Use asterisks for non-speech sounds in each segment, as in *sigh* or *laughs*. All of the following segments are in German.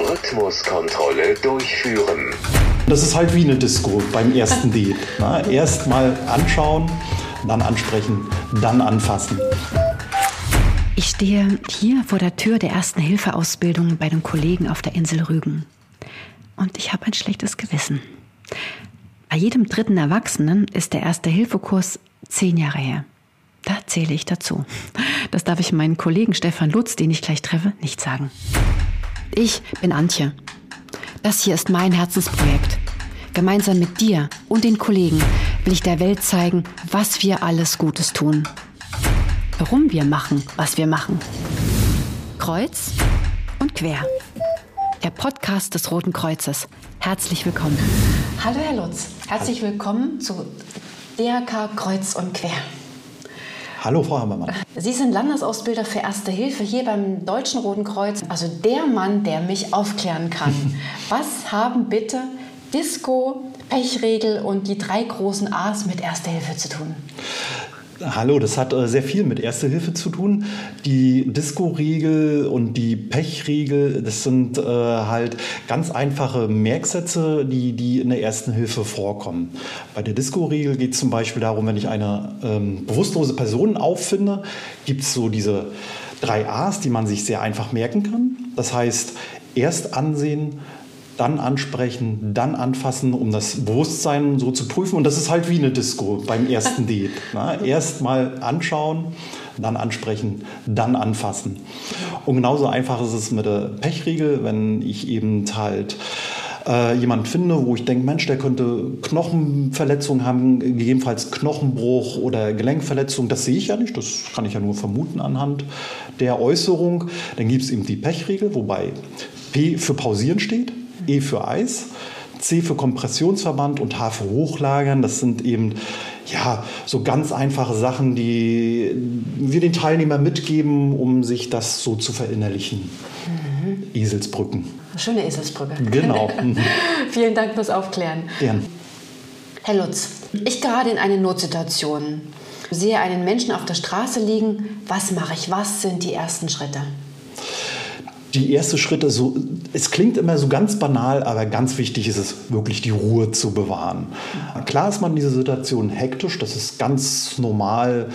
Rhythmuskontrolle durchführen. Das ist halt wie eine Disco beim ersten Date. *laughs* Na, erst mal anschauen, dann ansprechen, dann anfassen. Ich stehe hier vor der Tür der ersten Hilfeausbildung bei den Kollegen auf der Insel Rügen. Und ich habe ein schlechtes Gewissen. Bei jedem dritten Erwachsenen ist der erste Hilfekurs zehn Jahre her. Da zähle ich dazu. Das darf ich meinen Kollegen Stefan Lutz, den ich gleich treffe, nicht sagen. Ich bin Antje. Das hier ist mein Herzensprojekt. Gemeinsam mit dir und den Kollegen will ich der Welt zeigen, was wir alles Gutes tun. Warum wir machen, was wir machen. Kreuz und quer. Der Podcast des Roten Kreuzes. Herzlich willkommen. Hallo Herr Lutz, herzlich willkommen zu DRK Kreuz und Quer. Hallo, Frau Hammermann. Sie sind Landesausbilder für Erste Hilfe hier beim Deutschen Roten Kreuz. Also der Mann, der mich aufklären kann. *laughs* Was haben bitte Disco, Pechregel und die drei großen A's mit Erste Hilfe zu tun? Hallo, das hat äh, sehr viel mit Erste Hilfe zu tun. Die Disco-Regel und die Pech-Regel, das sind äh, halt ganz einfache Merksätze, die, die in der Ersten Hilfe vorkommen. Bei der Disco-Regel geht es zum Beispiel darum, wenn ich eine ähm, bewusstlose Person auffinde, gibt es so diese drei A's, die man sich sehr einfach merken kann. Das heißt, erst ansehen, dann ansprechen, dann anfassen, um das Bewusstsein so zu prüfen. Und das ist halt wie eine Disco beim ersten *laughs* Date. Na, erst mal anschauen, dann ansprechen, dann anfassen. Und genauso einfach ist es mit der Pechregel, wenn ich eben halt äh, jemand finde, wo ich denke, Mensch, der könnte Knochenverletzungen haben, gegebenenfalls Knochenbruch oder Gelenkverletzung. Das sehe ich ja nicht, das kann ich ja nur vermuten anhand der Äußerung. Dann gibt es eben die Pechregel, wobei P für pausieren steht. E für Eis, C für Kompressionsverband und H für Hochlagern. Das sind eben ja, so ganz einfache Sachen, die wir den Teilnehmern mitgeben, um sich das so zu verinnerlichen. Mhm. Eselsbrücken. Schöne Eselsbrücke. Genau. *laughs* Vielen Dank fürs Aufklären. Gern. Herr Lutz, ich gerade in eine Notsituation. Sehe einen Menschen auf der Straße liegen. Was mache ich? Was sind die ersten Schritte? Die erste Schritte, so, es klingt immer so ganz banal, aber ganz wichtig ist es wirklich, die Ruhe zu bewahren. Klar ist man in dieser Situation hektisch, das ist ganz normal,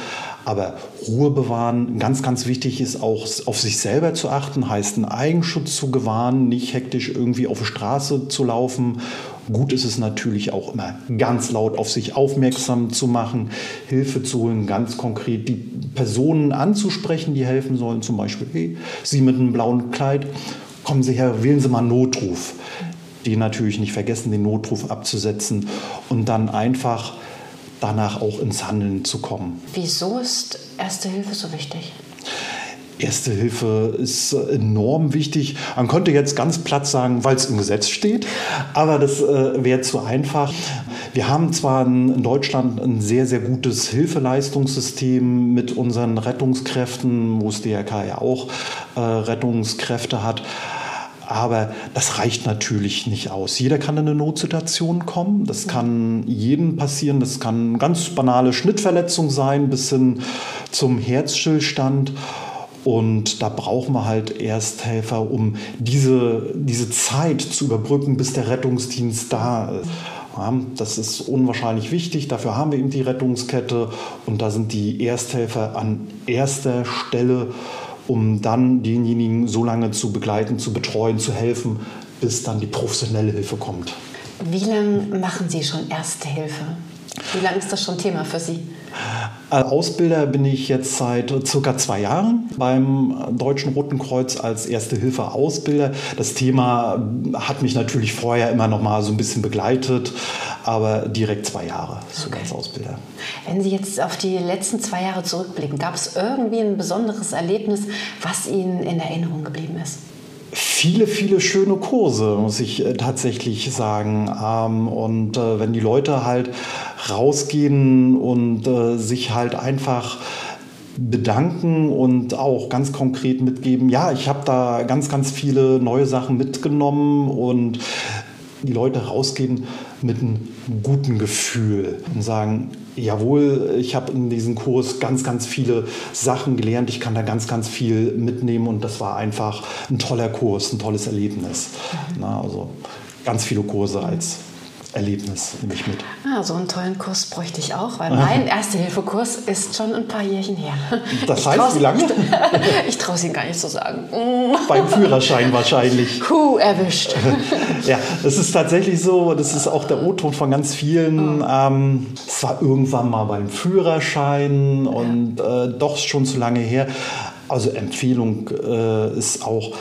aber Ruhe bewahren, ganz, ganz wichtig ist auch auf sich selber zu achten, heißt einen Eigenschutz zu gewahren, nicht hektisch irgendwie auf die Straße zu laufen Gut ist es natürlich auch immer ganz laut auf sich aufmerksam zu machen, Hilfe zu holen, ganz konkret die Personen anzusprechen, die helfen sollen. Zum Beispiel, hey, Sie mit einem blauen Kleid, kommen Sie her, wählen Sie mal einen Notruf. Die natürlich nicht vergessen, den Notruf abzusetzen und dann einfach danach auch ins Handeln zu kommen. Wieso ist Erste Hilfe so wichtig? Erste Hilfe ist enorm wichtig. Man könnte jetzt ganz platt sagen, weil es im Gesetz steht, aber das äh, wäre zu einfach. Wir haben zwar in Deutschland ein sehr, sehr gutes Hilfeleistungssystem mit unseren Rettungskräften, wo es DRK ja auch äh, Rettungskräfte hat. Aber das reicht natürlich nicht aus. Jeder kann in eine Notsituation kommen. Das kann jedem passieren. Das kann ganz banale Schnittverletzung sein bis hin zum Herzstillstand. Und da brauchen wir halt Ersthelfer, um diese, diese Zeit zu überbrücken, bis der Rettungsdienst da ist. Das ist unwahrscheinlich wichtig. Dafür haben wir eben die Rettungskette und da sind die Ersthelfer an erster Stelle, um dann denjenigen so lange zu begleiten, zu betreuen, zu helfen, bis dann die professionelle Hilfe kommt. Wie lange machen Sie schon Erste Hilfe? Wie lange ist das schon Thema für Sie? Ausbilder bin ich jetzt seit circa zwei Jahren beim Deutschen Roten Kreuz als Erste-Hilfe-Ausbilder. Das Thema hat mich natürlich vorher immer noch mal so ein bisschen begleitet, aber direkt zwei Jahre okay. als Ausbilder. Wenn Sie jetzt auf die letzten zwei Jahre zurückblicken, gab es irgendwie ein besonderes Erlebnis, was Ihnen in Erinnerung geblieben ist? viele, viele schöne Kurse, muss ich äh, tatsächlich sagen. Ähm, und äh, wenn die Leute halt rausgehen und äh, sich halt einfach bedanken und auch ganz konkret mitgeben, ja, ich habe da ganz, ganz viele neue Sachen mitgenommen und die Leute rausgehen mit einem guten Gefühl und sagen, jawohl, ich habe in diesem Kurs ganz, ganz viele Sachen gelernt, ich kann da ganz, ganz viel mitnehmen und das war einfach ein toller Kurs, ein tolles Erlebnis. Na, also ganz viele Kurse als Erlebnis nehme ich mit. Ah, so einen tollen Kurs bräuchte ich auch, weil mein *laughs* Erste-Hilfe-Kurs ist schon ein paar Jährchen her. Das heißt, wie lange? *laughs* ich traue es Ihnen gar nicht zu sagen. Beim Führerschein wahrscheinlich. *laughs* Kuh erwischt. ja, das ist tatsächlich so, das ist auch der O-Ton von ganz vielen. Ähm, es war irgendwann mal beim Führerschein und äh, doch schon zu lange her. Also Empfehlung äh, ist auch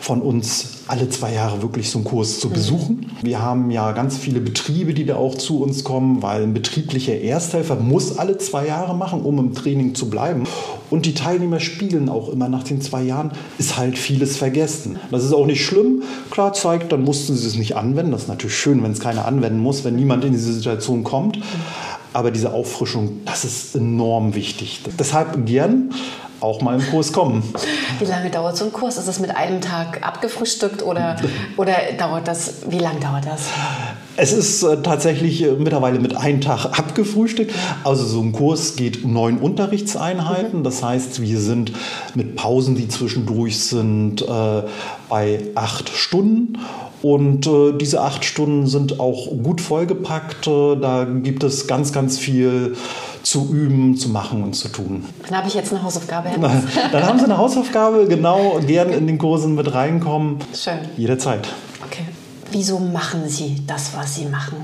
von uns alle zwei Jahre wirklich so einen Kurs zu besuchen. Wir haben ja ganz viele Betriebe, die da auch zu uns kommen, weil ein betrieblicher Ersthelfer muss alle zwei Jahre machen, um im Training zu bleiben. Und die Teilnehmer spiegeln auch immer nach den zwei Jahren, ist halt vieles vergessen. Das ist auch nicht schlimm. Klar zeigt, dann mussten sie es nicht anwenden. Das ist natürlich schön, wenn es keiner anwenden muss, wenn niemand in diese Situation kommt. Aber diese Auffrischung, das ist enorm wichtig. Deshalb gern auch mal im Kurs kommen. Wie lange dauert so ein Kurs? Ist es mit einem Tag abgefrühstückt oder, *laughs* oder dauert das, wie lange dauert das? Es ist äh, tatsächlich äh, mittlerweile mit einem Tag abgefrühstückt. Also so ein Kurs geht neun Unterrichtseinheiten. Mhm. Das heißt, wir sind mit Pausen, die zwischendurch sind, äh, bei acht Stunden. Und äh, diese acht Stunden sind auch gut vollgepackt. Äh, da gibt es ganz, ganz viel zu üben, zu machen und zu tun. Dann habe ich jetzt eine Hausaufgabe. *laughs* Dann haben Sie eine Hausaufgabe, genau, gern in den Kursen mit reinkommen. Schön. Jederzeit. Okay. Wieso machen Sie das, was Sie machen?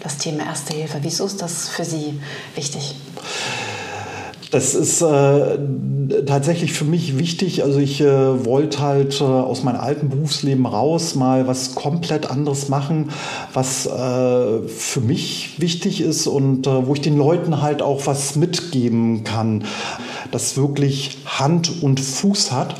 Das Thema Erste Hilfe. Wieso ist das für Sie wichtig? Das ist äh, tatsächlich für mich wichtig. Also ich äh, wollte halt äh, aus meinem alten Berufsleben raus mal was komplett anderes machen, was äh, für mich wichtig ist und äh, wo ich den Leuten halt auch was mitgeben kann, das wirklich Hand und Fuß hat.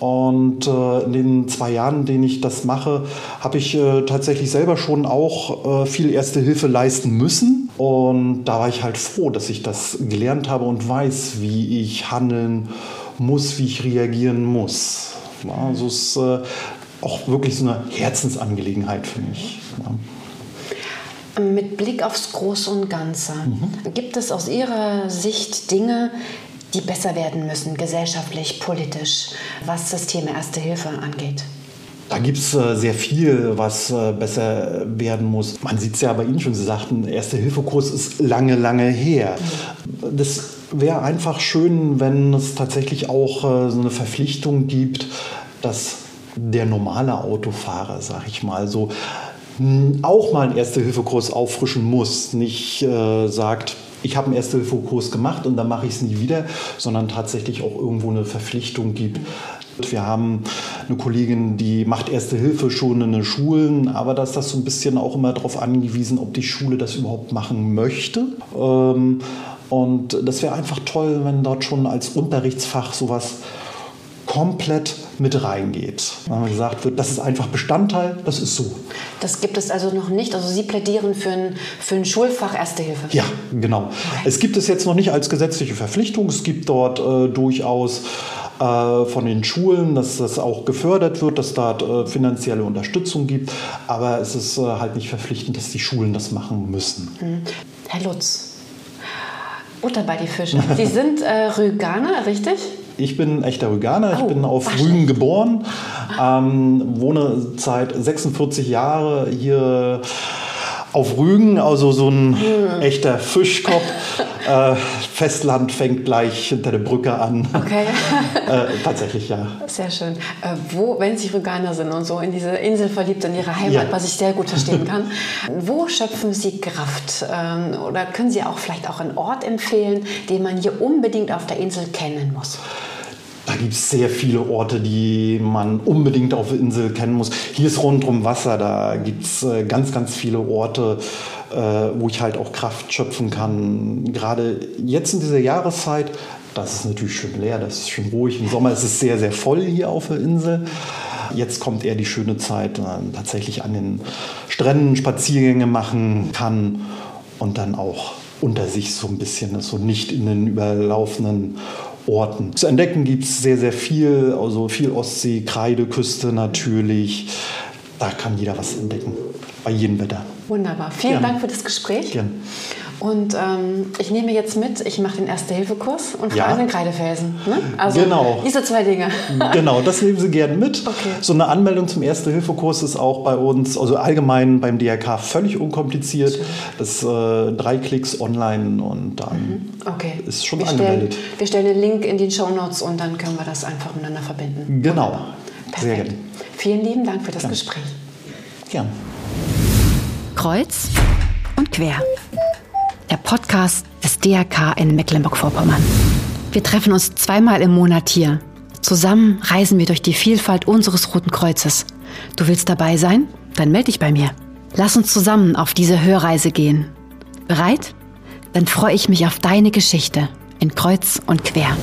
Und äh, in den zwei Jahren, in denen ich das mache, habe ich äh, tatsächlich selber schon auch äh, viel Erste Hilfe leisten müssen. Und da war ich halt froh, dass ich das gelernt habe und weiß, wie ich handeln muss, wie ich reagieren muss. Also es ist äh, auch wirklich so eine Herzensangelegenheit für mich. Mit Blick aufs Große und Ganze, mhm. gibt es aus Ihrer Sicht Dinge, die besser werden müssen, gesellschaftlich, politisch, was das Thema Erste Hilfe angeht? Da gibt es äh, sehr viel, was äh, besser werden muss. Man sieht es ja bei Ihnen schon, Sie sagten, Erste-Hilfe-Kurs ist lange, lange her. Das wäre einfach schön, wenn es tatsächlich auch äh, so eine Verpflichtung gibt, dass der normale Autofahrer, sag ich mal, so auch mal einen Erste-Hilfe-Kurs auffrischen muss. Nicht äh, sagt, ich habe einen Erste-Hilfe-Kurs gemacht und dann mache ich es nie wieder, sondern tatsächlich auch irgendwo eine Verpflichtung gibt. Wir haben eine Kollegin, die macht Erste Hilfe schon in den Schulen, aber da ist das so ein bisschen auch immer darauf angewiesen, ob die Schule das überhaupt machen möchte. Ähm, und das wäre einfach toll, wenn dort schon als Unterrichtsfach sowas komplett mit reingeht. Wenn gesagt wird, das ist einfach Bestandteil, das ist so. Das gibt es also noch nicht. Also Sie plädieren für ein, für ein Schulfach Erste Hilfe. Ja, genau. Okay. Es gibt es jetzt noch nicht als gesetzliche Verpflichtung. Es gibt dort äh, durchaus von den Schulen, dass das auch gefördert wird, dass da äh, finanzielle Unterstützung gibt. Aber es ist äh, halt nicht verpflichtend, dass die Schulen das machen müssen. Hm. Herr Lutz, Butter bei die Fische. Sie *laughs* sind äh, Rüganer, richtig? Ich bin echter Rüganer, ich oh, bin auf Rügen geboren, ähm, wohne seit 46 Jahren hier auf Rügen, also so ein hm. echter Fischkopf. *laughs* äh, Festland fängt gleich hinter der Brücke an. Okay. *laughs* äh, tatsächlich, ja. Sehr schön. Äh, wo, wenn Sie Rüganer sind und so in diese Insel verliebt, in Ihre Heimat, ja. was ich sehr gut verstehen kann, *laughs* wo schöpfen Sie Kraft? Ähm, oder können Sie auch vielleicht auch einen Ort empfehlen, den man hier unbedingt auf der Insel kennen muss? Da gibt es sehr viele Orte, die man unbedingt auf der Insel kennen muss. Hier ist rundum Wasser, da gibt es äh, ganz, ganz viele Orte, äh, wo ich halt auch Kraft schöpfen kann. Gerade jetzt in dieser Jahreszeit, das ist natürlich schön leer, das ist schön ruhig. Im Sommer ist es sehr, sehr voll hier auf der Insel. Jetzt kommt eher die schöne Zeit, man tatsächlich an den Stränden Spaziergänge machen kann und dann auch unter sich so ein bisschen so nicht in den überlaufenden Orten. Zu entdecken gibt es sehr, sehr viel, also viel Ostsee, Kreideküste natürlich. Da kann jeder was entdecken. bei jedem Wetter. Wunderbar. Vielen Gerne. Dank für das Gespräch. Gerne. Und ähm, ich nehme jetzt mit, ich mache den Erste-Hilfe-Kurs und Ja. vor allem den Kreidefelsen. Ne? Also Genau. diese zwei Dinge. *laughs* Genau, das nehmen Sie gerne mit. Okay. So eine Anmeldung zum Erste-Hilfe-Kurs ist auch bei uns, also allgemein beim DRK, völlig unkompliziert. Das äh, drei Klicks online und dann Okay. ist schon wir angemeldet. Stellen, wir stellen den Link in die Show Notes und dann können wir das einfach miteinander verbinden. Genau. Sehr Perfekt. gerne. Vielen lieben Dank für das Gespräch. Gern. Kreuz und quer. Der Podcast des DRK in Mecklenburg-Vorpommern. Wir treffen uns zweimal im Monat hier. Zusammen reisen wir durch die Vielfalt unseres Roten Kreuzes. Du willst dabei sein? Dann melde dich bei mir. Lass uns zusammen auf diese Hörreise gehen. Bereit? Dann freue ich mich auf deine Geschichte in Kreuz und Quer.